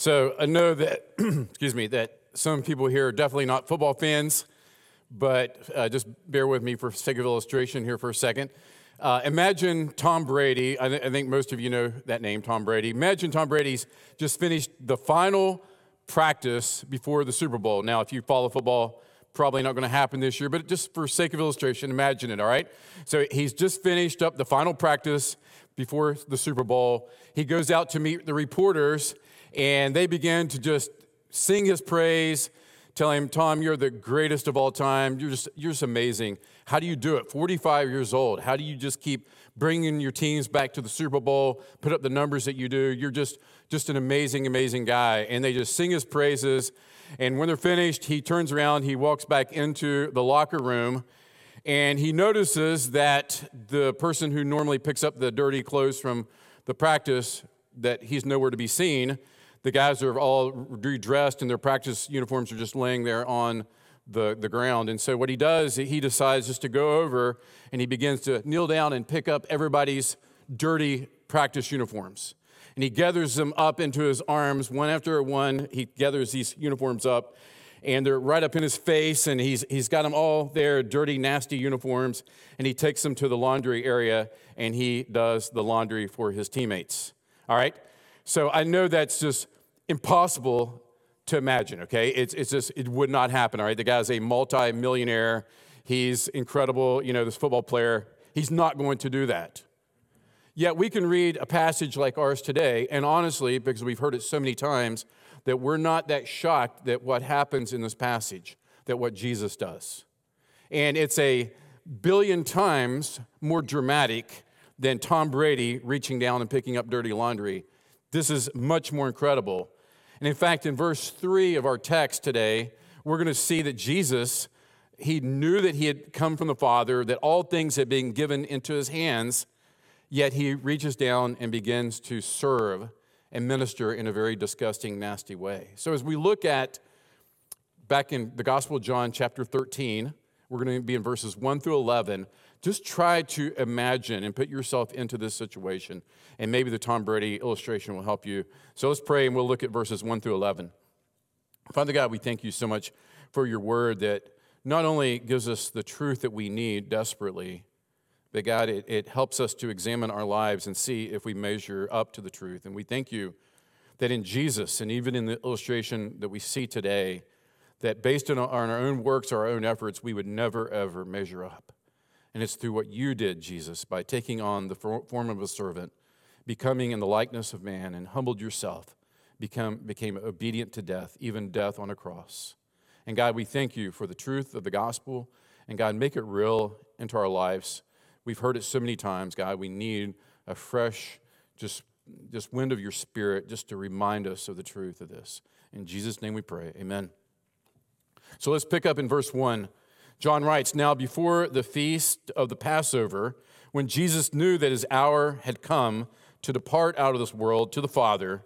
So I know that, excuse me, that some people here are definitely not football fans, but uh, just bear with me for sake of illustration here for a second. Uh, imagine Tom Brady. I, th- I, think most of you know that name, Tom Brady. Imagine Tom Brady's just finished the final practice before the Super Bowl. Now, if you follow football, probably not going to happen this year, but just for sake of illustration, imagine it, all right? So he's just finished up the final practice before the Super Bowl. He goes out to meet the reporters, and they begin to just sing his praise, tell him, Tom, you're the greatest of all time. You're just, you're just amazing. How do you do it? 45 years old. How do you just keep bringing your teams back to the Super Bowl, put up the numbers that you do? You're just, just an amazing, amazing guy. And they just sing his praises. And when they're finished, he turns around, he walks back into the locker room, and he notices that the person who normally picks up the dirty clothes from the practice, that he's nowhere to be seen. The guys are all redressed and their practice uniforms are just laying there on the, the ground. And so what he does, he decides just to go over and he begins to kneel down and pick up everybody's dirty practice uniforms. And he gathers them up into his arms, one after one. He gathers these uniforms up and they're right up in his face, and he's, he's got them all there, dirty, nasty uniforms, and he takes them to the laundry area and he does the laundry for his teammates. All right? So I know that's just impossible to imagine, okay? It's, it's just, it would not happen, all right? The guy's a multi-millionaire. He's incredible, you know, this football player. He's not going to do that. Yet we can read a passage like ours today, and honestly, because we've heard it so many times, that we're not that shocked that what happens in this passage, that what Jesus does. And it's a billion times more dramatic than Tom Brady reaching down and picking up dirty laundry. This is much more incredible. And in fact, in verse 3 of our text today, we're going to see that Jesus, he knew that he had come from the Father, that all things had been given into his hands, yet he reaches down and begins to serve and minister in a very disgusting, nasty way. So as we look at back in the Gospel of John, chapter 13, we're going to be in verses 1 through 11. Just try to imagine and put yourself into this situation, and maybe the Tom Brady illustration will help you. So let's pray, and we'll look at verses 1 through 11. Father God, we thank you so much for your word that not only gives us the truth that we need desperately, but God, it, it helps us to examine our lives and see if we measure up to the truth. And we thank you that in Jesus, and even in the illustration that we see today, that based on our own works, our own efforts, we would never, ever measure up. And it's through what you did, Jesus, by taking on the form of a servant, becoming in the likeness of man, and humbled yourself, become, became obedient to death, even death on a cross. And God, we thank you for the truth of the gospel. And God, make it real into our lives. We've heard it so many times, God. We need a fresh, just, just wind of your spirit just to remind us of the truth of this. In Jesus' name we pray. Amen. So let's pick up in verse 1. John writes Now, before the feast of the Passover, when Jesus knew that his hour had come to depart out of this world to the Father,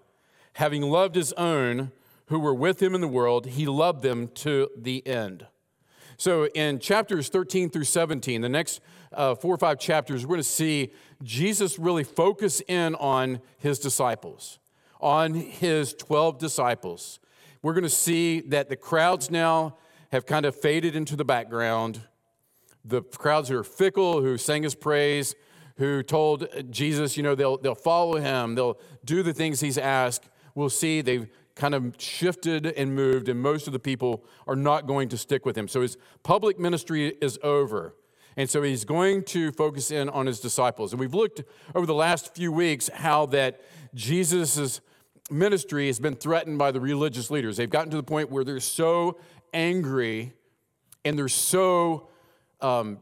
having loved his own who were with him in the world, he loved them to the end. So, in chapters 13 through 17, the next uh, four or five chapters, we're going to see Jesus really focus in on his disciples, on his 12 disciples. We're going to see that the crowds now have kind of faded into the background. The crowds who are fickle, who sang his praise, who told Jesus, you know, they'll, they'll follow him, they'll do the things he's asked, we'll see they've kind of shifted and moved, and most of the people are not going to stick with him. So his public ministry is over. And so he's going to focus in on his disciples. And we've looked over the last few weeks how that Jesus' ministry has been threatened by the religious leaders. They've gotten to the point where they're so angry and they're so um,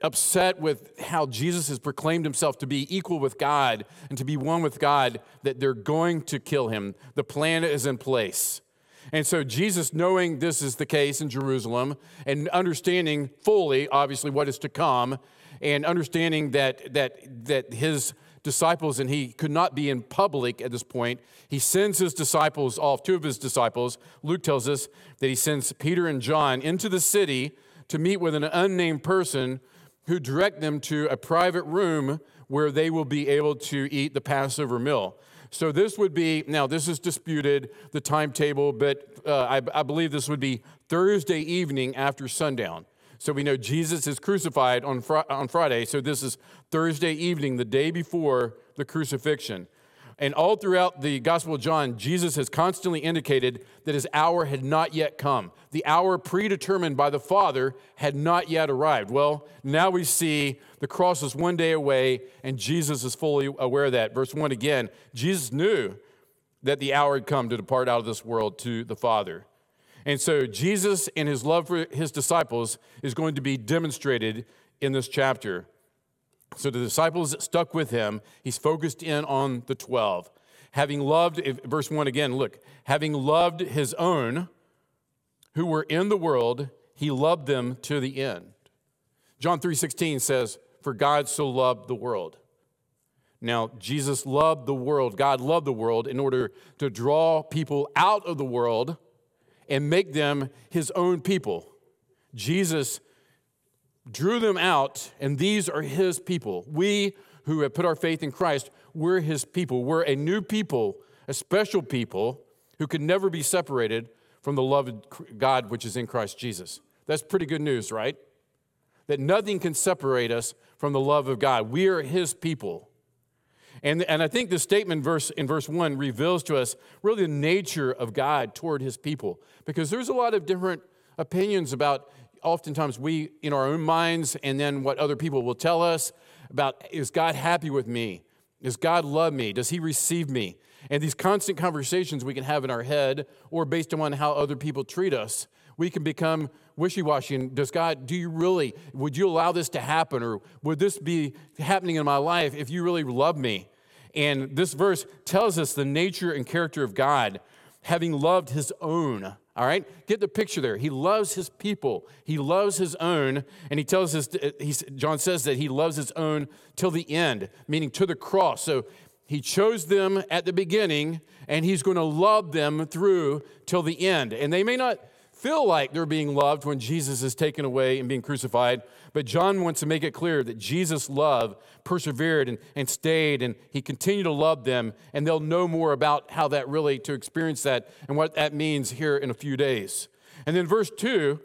upset with how Jesus has proclaimed himself to be equal with God and to be one with God that they're going to kill him. The plan is in place. And so, Jesus, knowing this is the case in Jerusalem and understanding fully, obviously, what is to come, and understanding that, that, that his disciples and he could not be in public at this point, he sends his disciples off, two of his disciples. Luke tells us that he sends Peter and John into the city to meet with an unnamed person who direct them to a private room where they will be able to eat the Passover meal. So this would be, now this is disputed, the timetable, but uh, I, I believe this would be Thursday evening after sundown. So we know Jesus is crucified on, fr- on Friday. So this is Thursday evening, the day before the crucifixion. And all throughout the Gospel of John, Jesus has constantly indicated that his hour had not yet come. The hour predetermined by the Father had not yet arrived. Well, now we see the cross is one day away, and Jesus is fully aware of that. Verse 1 again Jesus knew that the hour had come to depart out of this world to the Father. And so Jesus and his love for his disciples is going to be demonstrated in this chapter. So the disciples stuck with him. He's focused in on the 12. Having loved, verse 1 again, look, having loved his own who were in the world, he loved them to the end. John 3:16 says, "For God so loved the world." Now, Jesus loved the world. God loved the world in order to draw people out of the world and make them his own people. Jesus drew them out, and these are his people. We who have put our faith in Christ, we're his people. We're a new people, a special people who can never be separated from the love of God which is in Christ Jesus. That's pretty good news, right? That nothing can separate us from the love of God. We are his people. And, and I think the statement verse, in verse 1 reveals to us really the nature of God toward his people. Because there's a lot of different opinions about oftentimes we, in our own minds, and then what other people will tell us about is God happy with me? Does God love me? Does he receive me? And these constant conversations we can have in our head or based on how other people treat us, we can become wishy washy. And does God, do you really, would you allow this to happen? Or would this be happening in my life if you really love me? And this verse tells us the nature and character of God, having loved his own. All right? Get the picture there. He loves his people. He loves his own. And he tells us, John says that he loves his own till the end, meaning to the cross. So he chose them at the beginning, and he's going to love them through till the end. And they may not feel like they're being loved when Jesus is taken away and being crucified, but John wants to make it clear that Jesus' love persevered and, and stayed, and he continued to love them, and they'll know more about how that really, to experience that and what that means here in a few days. And then verse 2,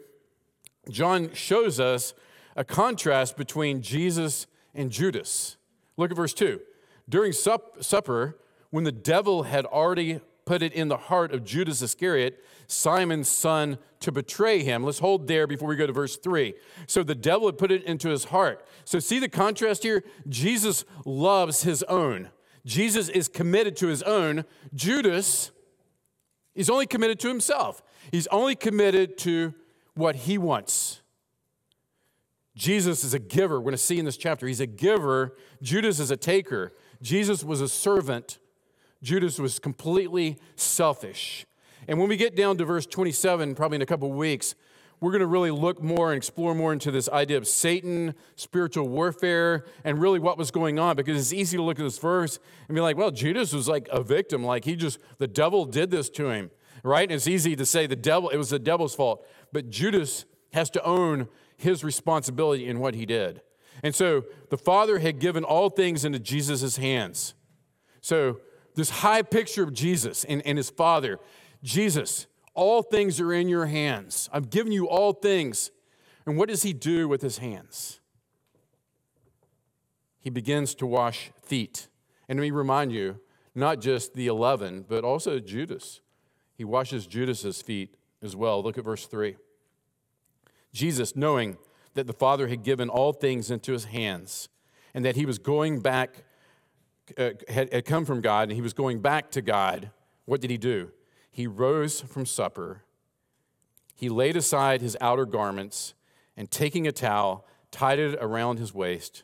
John shows us a contrast between Jesus and Judas. Look at verse 2. During sup- supper, when the devil had already put it in the heart of Judas Iscariot, Simon's son, to betray him. Let's hold there before we go to verse 3. So the devil had put it into his heart. So see the contrast here? Jesus loves his own. Jesus is committed to his own. Judas is only committed to himself. He's only committed to what he wants. Jesus is a giver. We're going to see in this chapter. He's a giver. Judas is a taker. Jesus was a servant. Judas was completely selfish. And when we get down to verse 27, probably in a couple weeks, we're going to really look more and explore more into this idea of Satan, spiritual warfare, and really what was going on because it's easy to look at this verse and be like, well, Judas was like a victim. Like he just, the devil did this to him, right? And it's easy to say the devil, it was the devil's fault. But Judas has to own his responsibility in what he did. And so the Father had given all things into Jesus' hands. So this high picture of Jesus and, and his Father. Jesus, all things are in your hands. I've given you all things. And what does he do with his hands? He begins to wash feet. And let me remind you, not just the 11, but also Judas. He washes Judas's feet as well. Look at verse 3. Jesus, knowing that the Father had given all things into his hands and that he was going back uh, had, had come from God and he was going back to God, what did he do? He rose from supper. He laid aside his outer garments and taking a towel, tied it around his waist.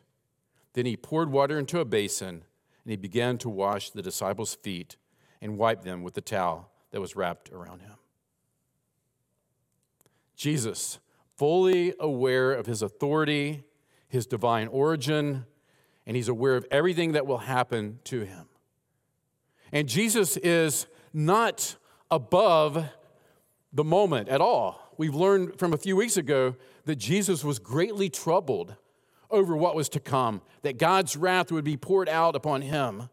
Then he poured water into a basin and he began to wash the disciples' feet and wipe them with the towel that was wrapped around him. Jesus, fully aware of his authority, his divine origin, and he's aware of everything that will happen to him. And Jesus is not above the moment at all. We've learned from a few weeks ago that Jesus was greatly troubled over what was to come, that God's wrath would be poured out upon him.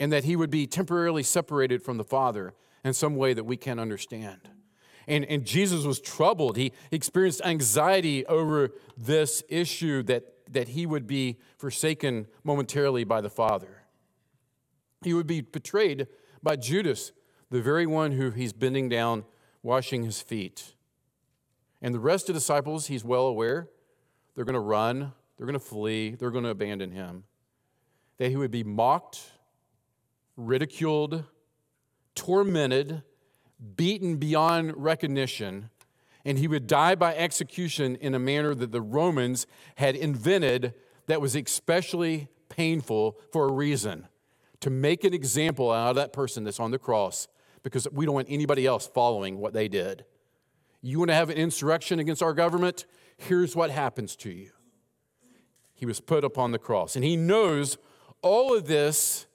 and that he would be temporarily separated from the Father in some way that we can't understand. And, and Jesus was troubled. He experienced anxiety over this issue that, that he would be forsaken momentarily by the Father. He would be betrayed by Judas, the very one who he's bending down, washing his feet. And the rest of the disciples, he's well aware, they're going to run, they're going to flee, they're going to abandon him. That he would be mocked, ridiculed, tormented, beaten beyond recognition, and he would die by execution in a manner that the Romans had invented that was especially painful for a reason to make an example out of that person that's on the cross because we don't want anybody else following what they did. You want to have an insurrection against our government? Here's what happens to you. He was put upon the cross, and he knows all of this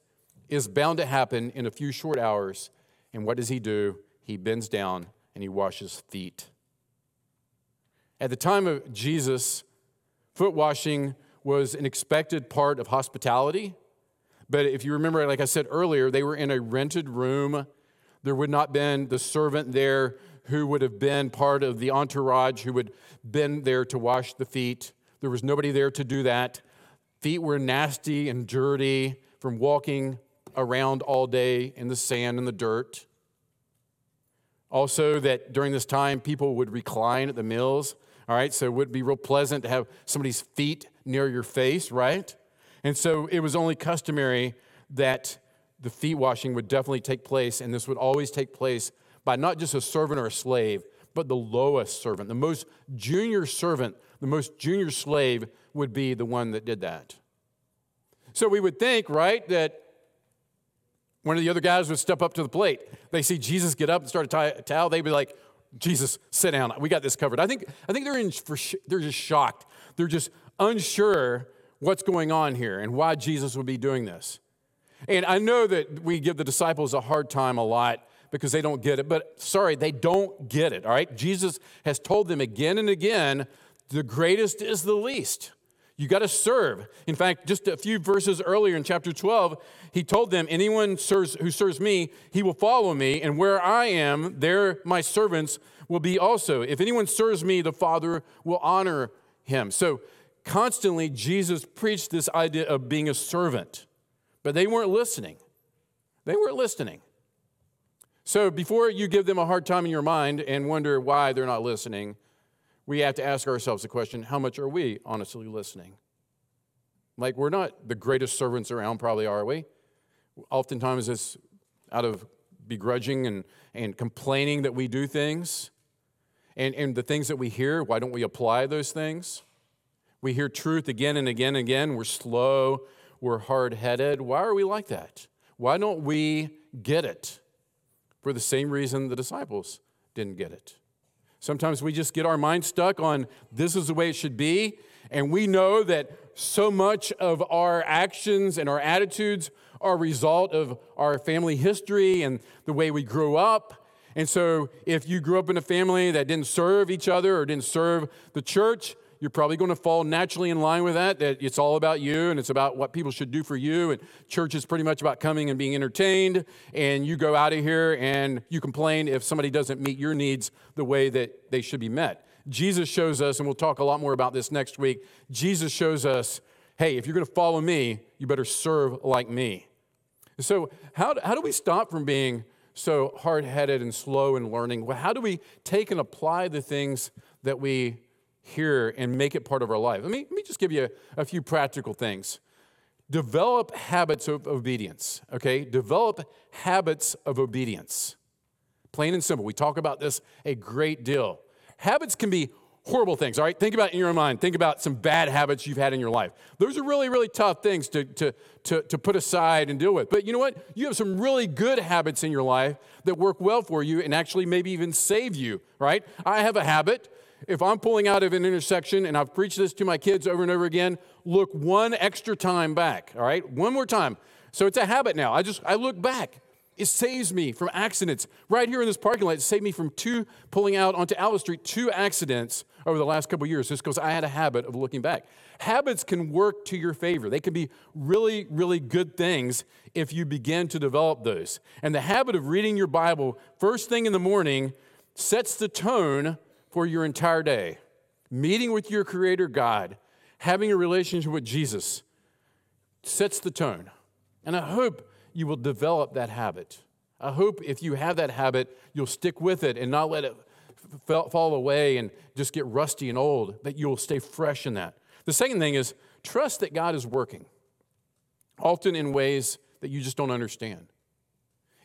is bound to happen in a few short hours. And what does he do? He bends down and he washes feet. At the time of Jesus, foot washing was an expected part of hospitality. But if you remember, like I said earlier, they were in a rented room. There would not have been the servant there who would have been part of the entourage who would been there to wash the feet. There was nobody there to do that. Feet were nasty and dirty from walking around all day in the sand and the dirt. Also, that during this time, people would recline at the meals. All right, so it would be real pleasant to have somebody's feet near your face, right? And so it was only customary that the feet washing would definitely take place, and this would always take place by not just a servant or a slave, but the lowest servant. The most junior servant, the most junior slave would be the one that did that. So we would think, right, that one of the other guys would step up to the plate. They see Jesus get up and start a, towel. They'd be like, Jesus, sit down. We got this covered. I think, I think they're, in for sh- they're just shocked. They're just unsure what's going on here and why Jesus would be doing this. And I know that we give the disciples a hard time a lot because they don't get it, but sorry, they don't get it, all right? Jesus has told them again and again the greatest is the least. You got to serve. In fact, just a few verses earlier in chapter 12, he told them, Anyone serves, who serves me, he will follow me, and where I am, there my servants will be also. If anyone serves me, the Father will honor him. So constantly, Jesus preached this idea of being a servant, but they weren't listening. They weren't listening. So before you give them a hard time in your mind and wonder why they're not listening, we have to ask ourselves the question how much are we honestly listening? Like, we're not the greatest servants around, probably, are we? Oftentimes it's out of begrudging and, and complaining that we do things. And, and the things that we hear, why don't we apply those things? We hear truth again and again and again. We're slow, we're hard headed. Why are we like that? Why don't we get it? For the same reason the disciples didn't get it. Sometimes we just get our mind stuck on this is the way it should be. And we know that so much of our actions and our attitudes are a result of our family history and the way we grew up. And so, if you grew up in a family that didn't serve each other or didn't serve the church, you're probably going to fall naturally in line with that, that it's all about you and it's about what people should do for you. And church is pretty much about coming and being entertained. And you go out of here and you complain if somebody doesn't meet your needs the way that they should be met. Jesus shows us, and we'll talk a lot more about this next week. Jesus shows us, hey, if you're going to follow me, you better serve like me. So, how, how do we stop from being so hard headed and slow in learning? Well, how do we take and apply the things that we hear and make it part of our life. Let me, let me just give you a, a few practical things. Develop habits of obedience, okay? Develop habits of obedience. Plain and simple. We talk about this a great deal. Habits can be horrible things, all right? Think about in your mind. Think about some bad habits you've had in your life. Those are really, really tough things to, to, to, to put aside and deal with. But you know what? You have some really good habits in your life that work well for you and actually maybe even save you, right? I have a habit if I'm pulling out of an intersection, and I've preached this to my kids over and over again, look one extra time back, all right? One more time. So it's a habit now. I just, I look back. It saves me from accidents. Right here in this parking lot, it saved me from two pulling out onto Alice Street, two accidents over the last couple years, just because I had a habit of looking back. Habits can work to your favor. They can be really, really good things if you begin to develop those. And the habit of reading your Bible first thing in the morning sets the tone for your entire day. Meeting with your Creator God, having a relationship with Jesus sets the tone. And I hope you will develop that habit. I hope if you have that habit, you'll stick with it and not let it f- fall away and just get rusty and old, that you'll stay fresh in that. The second thing is trust that God is working, often in ways that you just don't understand.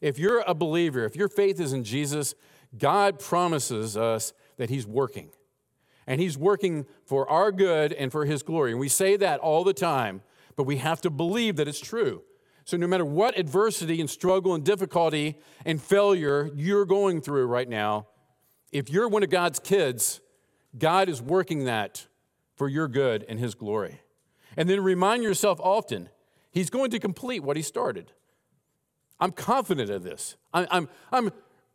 If you're a believer, if your faith is in Jesus, God promises us that He's working. And He's working for our good and for His glory. And we say that all the time, but we have to believe that it's true. So, no matter what adversity and struggle and difficulty and failure you're going through right now, if you're one of God's kids, God is working that for your good and His glory. And then remind yourself often, He's going to complete what He started. I'm confident of this. I'm, I'm, I'm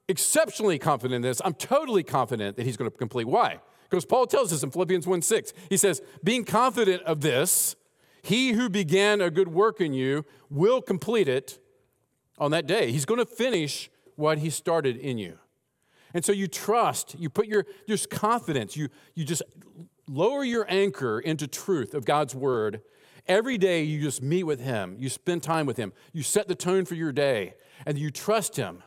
exceptionally confident in this. I'm totally confident that He's going to complete. Why? Because Paul tells us in Philippians 1 6, he says, being confident of this, he who began a good work in you will complete it on that day. He's going to finish what he started in you. And so you trust, you put your just confidence, you, you just lower your anchor into truth of God's word. Every day you just meet with him, you spend time with him, you set the tone for your day, and you trust him,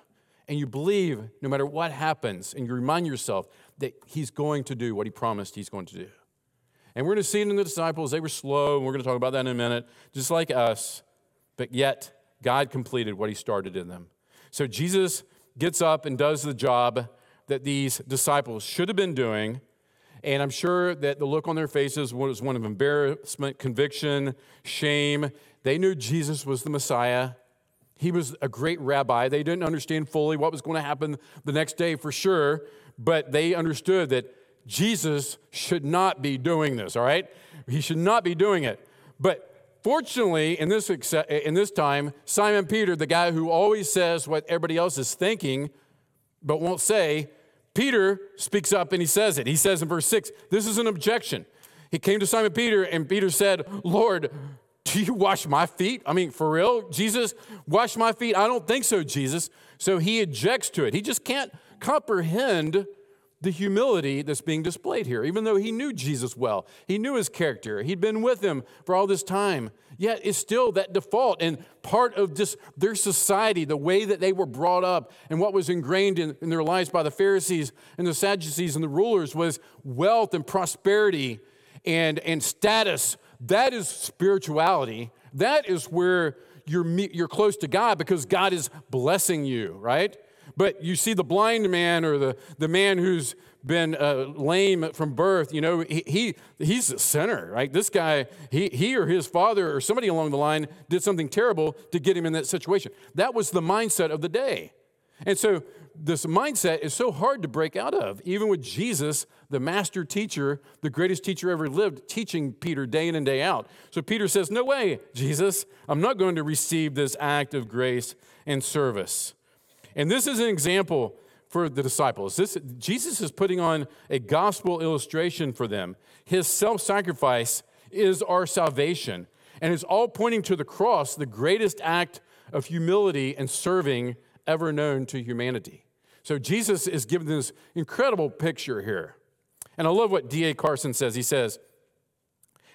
and you believe no matter what happens, and you remind yourself that he's going to do what he promised he's going to do. And we're going to see it in the disciples. They were slow, and we're going to talk about that in a minute, just like us. But yet, God completed what He started in them. So Jesus gets up and does the job that these disciples should have been doing. And I'm sure that the look on their faces was one of embarrassment, conviction, shame. They knew Jesus was the Messiah. He was a great rabbi. They didn't understand fully what was going to happen the next day for sure, but they understood that Jesus should not be doing this, all right? He should not be doing it. But fortunately, in this, in this time, Simon Peter, the guy who always says what everybody else is thinking, but won't say, Peter speaks up and he says it. He says in verse 6, this is an objection. He came to Simon Peter, and Peter said, Lord, do you wash my feet? I mean, for real? Jesus, wash my feet? I don't think so, Jesus. So he objects to it. He just can't comprehend the humility that's being displayed here, even though he knew Jesus well. He knew his character. He'd been with him for all this time. Yet it's still that default and part of just their society, the way that they were brought up and what was ingrained in, in their lives by the Pharisees and the Sadducees and the rulers was wealth and prosperity and, and status. That is spirituality. That is where you're, you're close to God because God is blessing you, right? But you see the blind man or the, the man who's been uh, lame from birth, you know, he, he, he's a sinner, right? This guy, he, he or his father or somebody along the line did something terrible to get him in that situation. That was the mindset of the day. And so this mindset is so hard to break out of, even with Jesus, the master teacher, the greatest teacher ever lived, teaching Peter day in and day out. So Peter says, No way, Jesus, I'm not going to receive this act of grace and service. And this is an example for the disciples. This, Jesus is putting on a gospel illustration for them. His self sacrifice is our salvation, and it's all pointing to the cross, the greatest act of humility and serving ever known to humanity. So Jesus is giving this incredible picture here. And I love what D.A. Carson says. He says,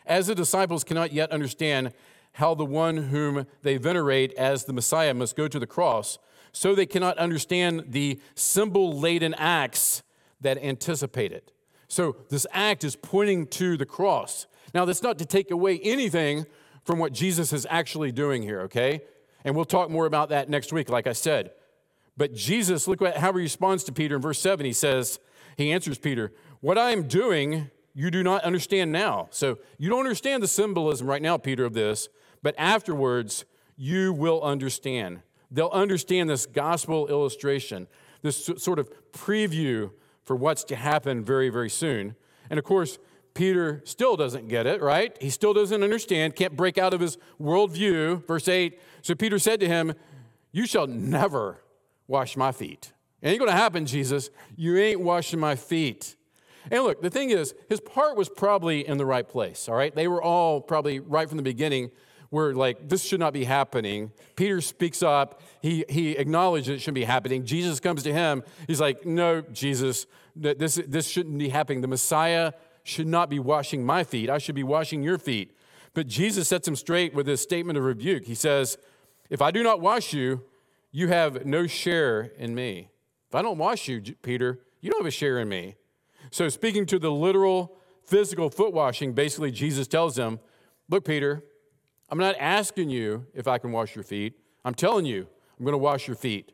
As the disciples cannot yet understand how the one whom they venerate as the Messiah must go to the cross, so they cannot understand the symbol laden acts that anticipate it. So this act is pointing to the cross. Now, that's not to take away anything from what Jesus is actually doing here, okay? And we'll talk more about that next week, like I said. But Jesus, look at how he responds to Peter in verse 7. He says, He answers Peter, What I am doing, you do not understand now. So you don't understand the symbolism right now, Peter, of this, but afterwards you will understand. They'll understand this gospel illustration, this sort of preview for what's to happen very, very soon. And of course, Peter still doesn't get it, right? He still doesn't understand, can't break out of his worldview. Verse 8 So Peter said to him, You shall never wash my feet. It ain't gonna happen, Jesus. You ain't washing my feet. And look, the thing is, his part was probably in the right place, all right? They were all probably right from the beginning were like, this should not be happening. Peter speaks up. He, he acknowledges it shouldn't be happening. Jesus comes to him. He's like, no, Jesus, this, this shouldn't be happening. The Messiah should not be washing my feet. I should be washing your feet. But Jesus sets him straight with this statement of rebuke. He says, if I do not wash you, you have no share in me. If I don't wash you, Peter, you don't have a share in me. So, speaking to the literal physical foot washing, basically, Jesus tells him, Look, Peter, I'm not asking you if I can wash your feet. I'm telling you, I'm going to wash your feet.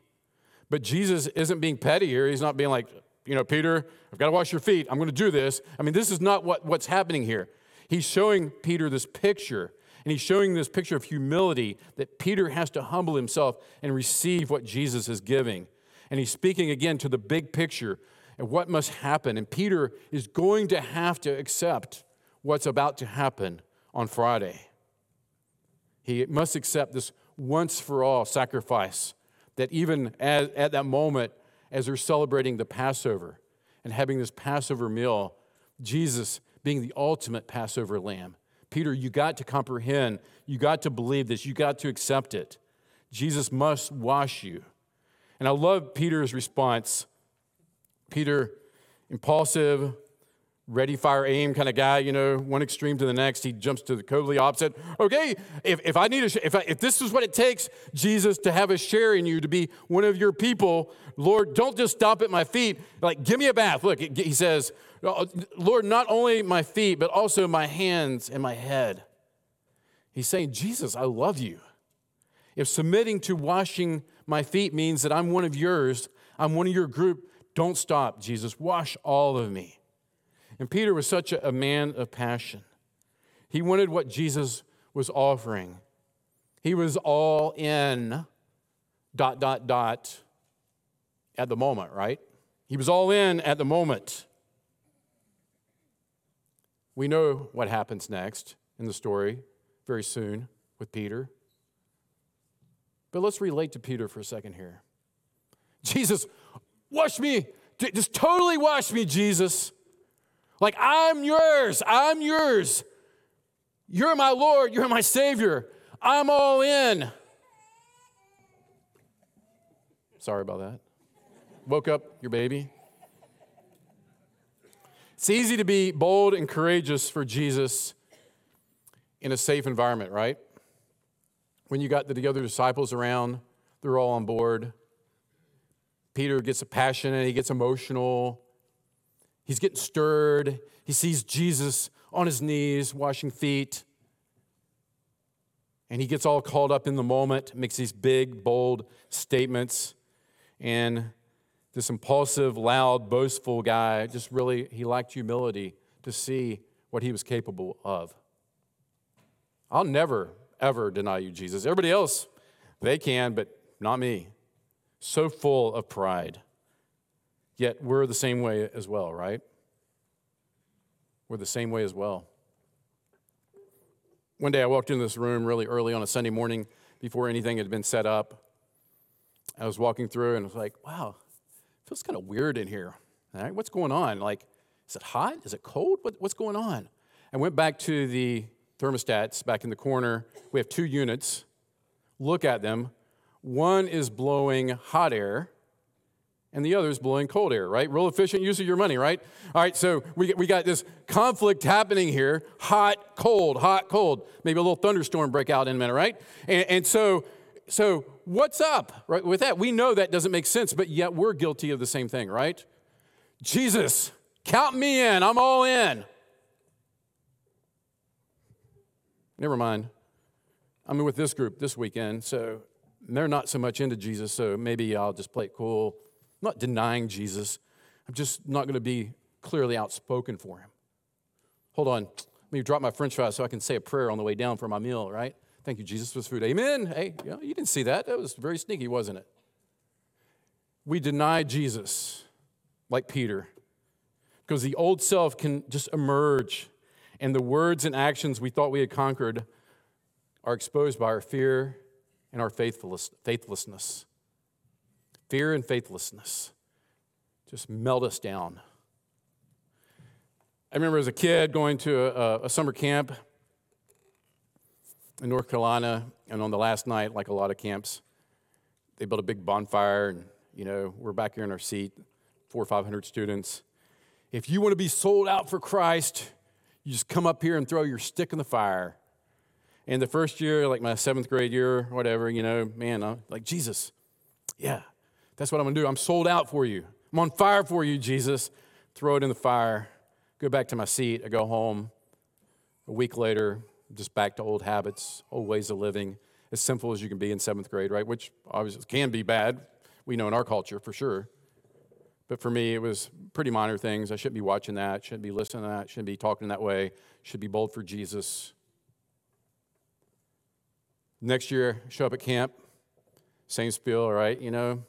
But Jesus isn't being petty here. He's not being like, you know, Peter, I've got to wash your feet. I'm going to do this. I mean, this is not what, what's happening here. He's showing Peter this picture, and he's showing this picture of humility that Peter has to humble himself and receive what Jesus is giving. And he's speaking again to the big picture and what must happen. And Peter is going to have to accept what's about to happen on Friday. He must accept this once for all sacrifice that even at, at that moment, as they're celebrating the Passover and having this Passover meal, Jesus being the ultimate Passover lamb. Peter, you got to comprehend, you got to believe this, you got to accept it. Jesus must wash you. And I love Peter's response. Peter, impulsive, ready, fire, aim kind of guy, you know, one extreme to the next. He jumps to the totally opposite. Okay, if, if I need a, if, I, if this is what it takes, Jesus, to have a share in you, to be one of your people, Lord, don't just stop at my feet. Like, give me a bath. Look, he says, uh, Lord, not only my feet, but also my hands and my head. He's saying, Jesus, I love you. If submitting to washing my feet means that I'm one of yours, I'm one of your group, don't stop, Jesus. Wash all of me. And Peter was such a, man of passion. He wanted what Jesus was offering. He was all in, dot, dot, dot, at the moment, right? He was all in at the moment. We know what happens next in the story very soon with Peter. But let's relate to Peter for a second here. Jesus, wash me. Just totally wash me, Jesus. Like, I'm yours. I'm yours. You're my Lord. You're my Savior. I'm all in. Sorry about that. Woke up your baby. It's easy to be bold and courageous for Jesus in a safe environment, right? When you got the other disciples around, they're all on board. Peter gets passionate, he gets emotional. He's getting stirred. He sees Jesus on his knees washing feet. And he gets all called up in the moment, makes these big, bold statements. And this impulsive, loud, boastful guy just really, he lacked humility to see what he was capable of. I'll never, ever deny you, Jesus. Everybody else, they can, but not me. So full of pride. Yet we're the same way as well, right? We're the same way as well. One day I walked into this room really early on a Sunday morning before anything had been set up. I was walking through and I was like, wow, feels kind of weird in here. All right, what's going on? Like, is it hot? Is it cold? What, what's going on? I went back to the thermostats back in the corner. We have two units. Look at them. One is blowing hot air, and the other is blowing cold air, right? Real efficient use of your money, right? All right, so we, we got this conflict happening here hot, cold, hot, cold. Maybe a little thunderstorm break out in a minute, right? And, and so, so what's up right, with that? We know that doesn't make sense, but yet we're guilty of the same thing, right? Jesus, count me in, I'm all in. Never mind. I'm with this group this weekend, so they're not so much into Jesus, so maybe I'll just play it cool I'm not denying Jesus. I'm just not going to be clearly outspoken for him. Hold on. Let me drop my french fries so I can say a prayer on the way down for my meal, right? Thank you, Jesus, for this food. Amen. Hey, you, know, you didn't see that. That was very sneaky, wasn't it? We deny Jesus like Peter because the old self can just emerge, and the words and actions we thought we had conquered are exposed by our fear and our faithless, faithlessness. Fear and faithlessness just melt us down. I remember as a kid going to a, a summer camp in North Carolina, and on the last night, like a lot of camps, they built a big bonfire, and you know we're back here in our seat, four or five hundred students. If you want to be sold out for Christ, you just come up here and throw your stick in the fire. And the first year, like my seventh grade year, whatever, you know, man, I'm like Jesus, yeah, that's what I'm gonna do. I'm sold out for you. I'm on fire for you, Jesus. Throw it in the fire. Go back to my seat. I go home. A week later, just back to old habits, old ways of living, as simple as you can be in seventh grade, right? Which obviously can be bad. We know in our culture for sure. But for me, it was pretty minor things. I shouldn't be watching that, shouldn't be listening to that, shouldn't be talking that way, should be bold for Jesus. Next year, show up at camp, same spiel, all right? You know,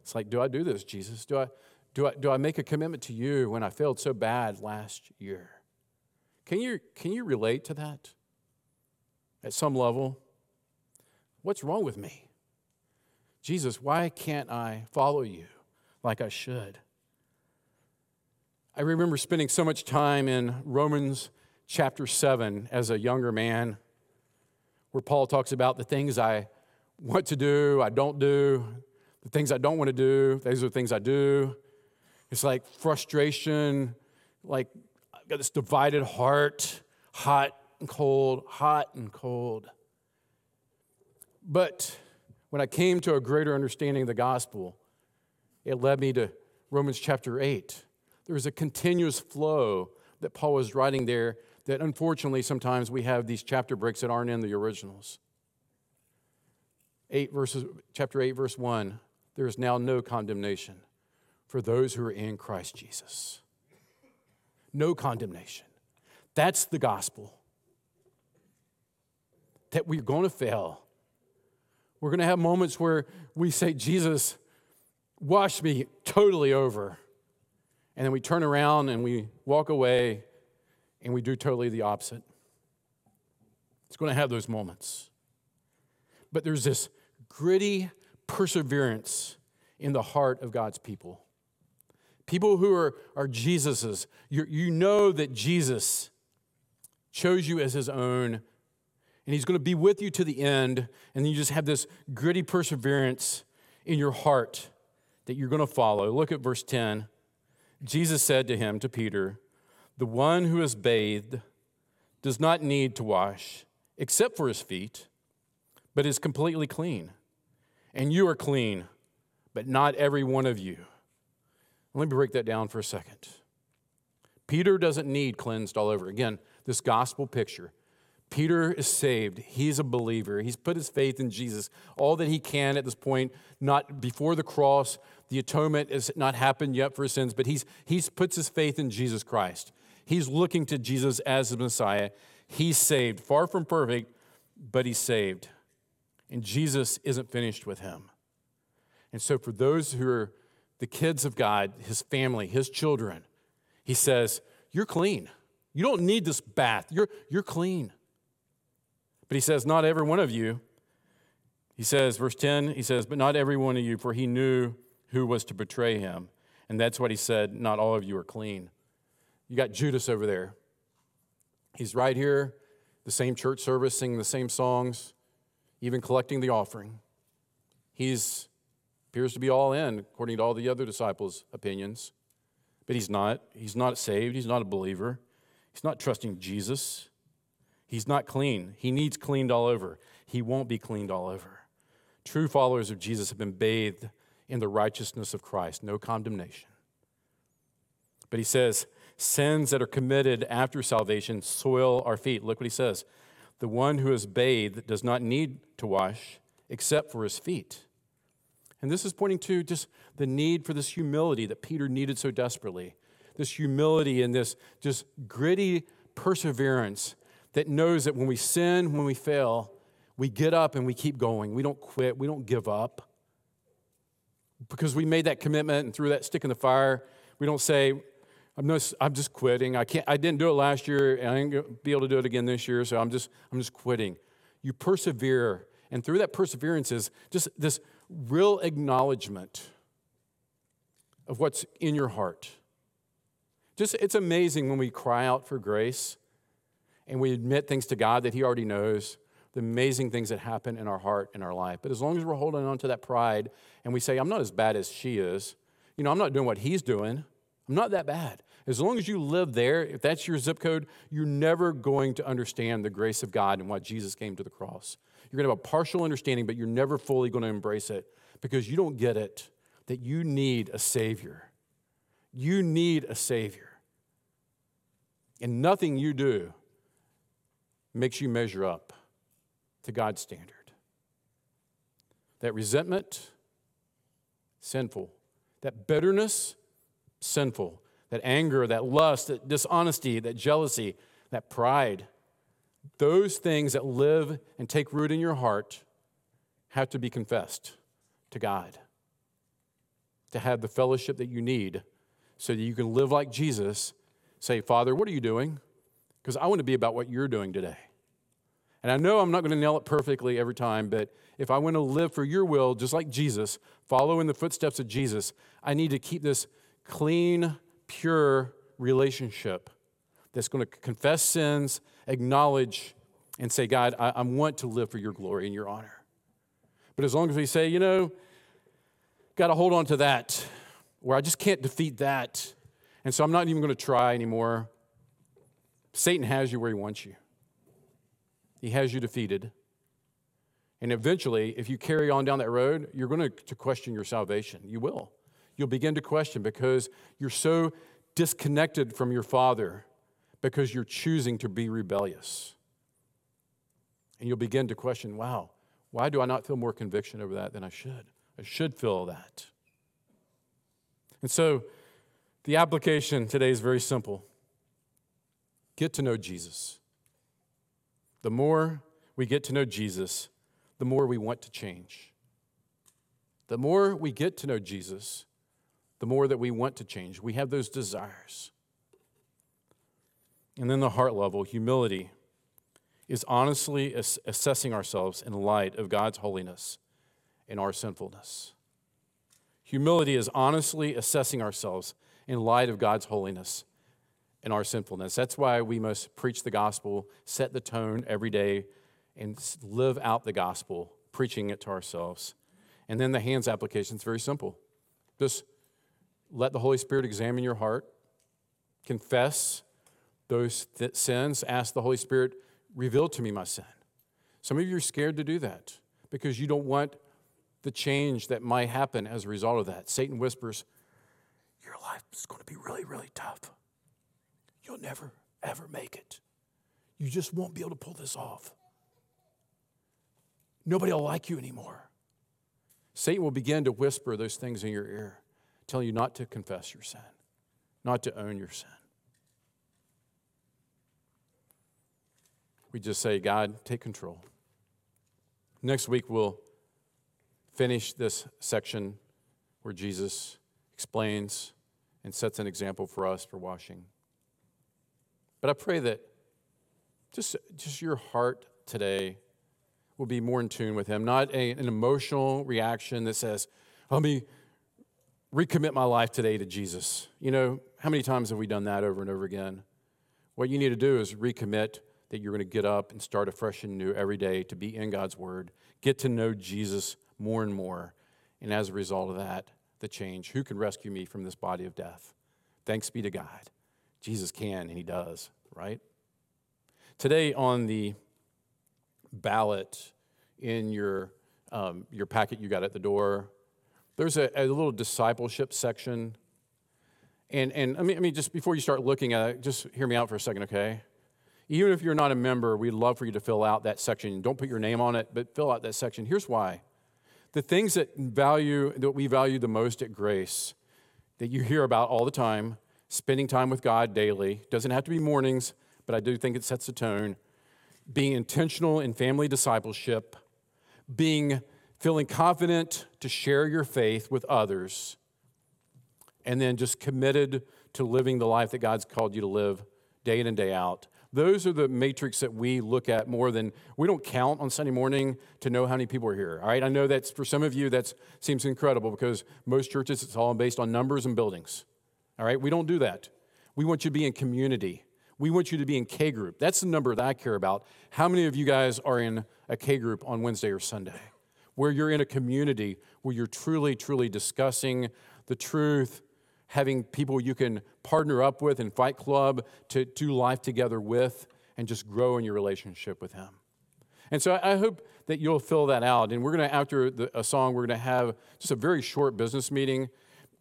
it's like, do I do this, Jesus? Do I, do I, do I make a commitment to you when I failed so bad last year? Can you, can you relate to that at some level? What's wrong with me? Jesus, why can't I follow you like I should? I remember spending so much time in Romans chapter 7 as a younger man, where Paul talks about the things I want to do, I don't do, the things I don't want to do, those are the things I do. It's like frustration, like I've got this divided heart, hot and cold, hot and cold. But when I came to a greater understanding of the gospel, it led me to Romans chapter 8. There was a continuous flow that Paul was writing there that unfortunately sometimes we have these chapter breaks that aren't in the originals. 8 verses chapter 8 verse 1 there is now no condemnation for those who are in Christ Jesus. No condemnation. That's the gospel. That we're going to fail. We're going to have moments where we say, Jesus, wash me totally over. And then we turn around and we walk away and we do totally the opposite. It's going to have those moments. But there's this gritty perseverance in the heart of God's people. People who are, are Jesus's, you, you know that Jesus chose you as his own, and he's going to be with you to the end, and you just have this gritty perseverance in your heart that you're going to follow. Look at verse 10. Jesus said to him, to Peter, The one who is bathed does not need to wash except for his feet, but is completely clean. And you are clean, but not every one of you. Let me break that down for a second. Peter doesn't need cleansed all over. Again, this gospel picture. Peter is saved. He's a believer. He's put his faith in Jesus. All that he can at this point, not before the cross, the atonement has not happened yet for his sins, but he's, he's puts his faith in Jesus Christ. He's looking to Jesus as the Messiah. He's saved, far from perfect, but he's saved. And Jesus isn't finished with him. And so, for those who are the kids of God, his family, his children, he says, You're clean. You don't need this bath. You're, you're clean. But he says, Not every one of you. He says, verse 10, he says, But not every one of you, for he knew who was to betray him. And that's what he said, Not all of you are clean. You got Judas over there. He's right here, the same church service, singing the same songs even collecting the offering. He's appears to be all in, according to all the other disciples' opinions. But he's not. He's not saved. He's not a believer. He's not trusting Jesus. He's not clean. He needs cleaned all over. He won't be cleaned all over. True followers of Jesus have been bathed in the righteousness of Christ, no condemnation. But he says, sins that are committed after salvation soil our feet. Look what he says. The one who is bathed does not need to wash except for his feet. And this is pointing to just the need for this humility that Peter needed so desperately. This humility and this just gritty perseverance that knows that when we sin, when we fail, we get up and we keep going. We don't quit, we don't give up. Because we made that commitment and threw that stick in the fire, we don't say, I'm just, I'm just quitting. I, can't, I didn't do it last year, and I ain't going to be able to do it again this year, so I'm just, I'm just quitting. You persevere And through that perseverance is just this real acknowledgement of what's in your heart. Just it's amazing when we cry out for grace and we admit things to God that He already knows, the amazing things that happen in our heart in our life. But as long as we're holding on to that pride and we say, I'm not as bad as she is, you know, I'm not doing what he's doing, I'm not that bad. As long as you live there, if that's your zip code, you're never going to understand the grace of God and why Jesus came to the cross. You're going to have a partial understanding, but you're never fully going to embrace it because you don't get it that you need a Savior. You need a Savior. And nothing you do makes you measure up to God's standard. That resentment, sinful. That bitterness, sinful. That anger, that lust, that dishonesty, that jealousy, that pride, those things that live and take root in your heart have to be confessed to God. To have the fellowship that you need so that you can live like Jesus. Say, Father, what are you doing? Because I want to be about what you're doing today. And I know I'm not going to nail it perfectly every time, but if I want to live for your will, just like Jesus, follow in the footsteps of Jesus, I need to keep this clean, pure relationship that's going to confess sins, acknowledge, and say, God, I, I want to live for your glory and your honor. But as long as we say, you know, got to hold on to that, where I just can't defeat that, and so I'm not even going to try anymore, Satan has you where he wants you. He has you defeated. And eventually, if you carry on down that road, you're going to, to question your salvation. You will. You'll begin to question because you're so disconnected from your Father because you're choosing to be rebellious. And you'll begin to question wow, why do I not feel more conviction over that than I should? I should feel that. And so, the application today is very simple get to know Jesus. The more we get to know Jesus, the more we want to change. The more we get to know Jesus, the more that we want to change. We have those desires. And then the heart level, humility, is honestly ass- assessing ourselves in light of God's holiness and our sinfulness. Humility is honestly assessing ourselves in light of God's holiness and our sinfulness. That's why we must preach the gospel, set the tone every day, and live out the gospel, preaching it to ourselves. And then the hands application is very simple. Just let the Holy Spirit examine your heart, confess those th- sins, ask the Holy Spirit, reveal to me my sin. Some of you are scared to do that because you don't want the change that might happen as a result of that. Satan whispers, Your life is going to be really, really tough. You'll never, ever make it. You just won't be able to pull this off. Nobody will like you anymore. Satan will begin to whisper those things in your ear, telling you not to confess your sin, not to own your sin. We just say, God, take control. Next week, we'll finish this section where Jesus explains and sets an example for us for washing. But I pray that just, just your heart today will be more in tune with Him, not a, an emotional reaction that says, let me recommit my life today to Jesus. You know, how many times have we done that over and over again? What you need to do is recommit that you're going to get up and start afresh and new every day to be in God's Word, get to know Jesus more and more. And as a result of that, the change. Who can rescue me from this body of death? Thanks be to God. Jesus can, and He does, right? Today on the ballot in your, um, your packet you got at the door, there's a, a little discipleship section. And, and I, mean, I mean, just before you start looking at it, just hear me out for a second, okay? Even if you're not a member, we'd love for you to fill out that section. Don't put your name on it, but fill out that section. Here's why. The things that value that we value the most at Grace, that you hear about all the time, spending time with God daily. Doesn't have to be mornings, but I do think it sets the tone. Being intentional in family discipleship, being feeling confident to share your faith with others, and then just committed to living the life that God's called you to live day in and day out. Those are the matrix that we look at more than we don't count on Sunday morning to know how many people are here. All right, I know that's for some of you that seems incredible because most churches it's all based on numbers and buildings. All right, we don't do that. We want you to be in community. We want you to be in K group. That's the number that I care about. How many of you guys are in a K group on Wednesday or Sunday? Where you're in a community where you're truly, truly discussing the truth, having people you can partner up with and fight club to do life together with and just grow in your relationship with him. And so I hope that you'll fill that out. And we're going to, after the, a song, we're going to have just a very short business meeting.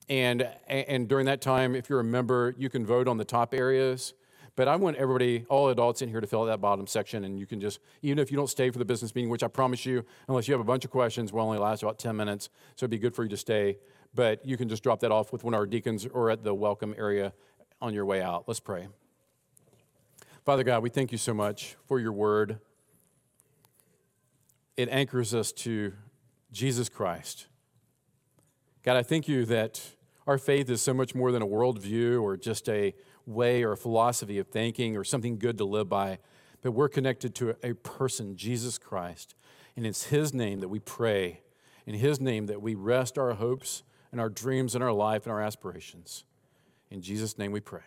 And, and during that time, if you're a member, you can vote on the top areas. But I want everybody, all adults in here, to fill out that bottom section. And you can just, even if you don't stay for the business meeting, which I promise you, unless you have a bunch of questions, will only last about 10 minutes. So it'd be good for you to stay but you can just drop that off with one of our deacons or at the welcome area on your way out. Let's pray. Father God, we thank you so much for your word. It anchors us to Jesus Christ. God, I thank you that our faith is so much more than a worldview or just a way or a philosophy of thinking or something good to live by, but we're connected to a person, Jesus Christ. And it's His name that we pray, in His name that we rest our hopes and our dreams and our life and our aspirations. In Jesus' name we pray.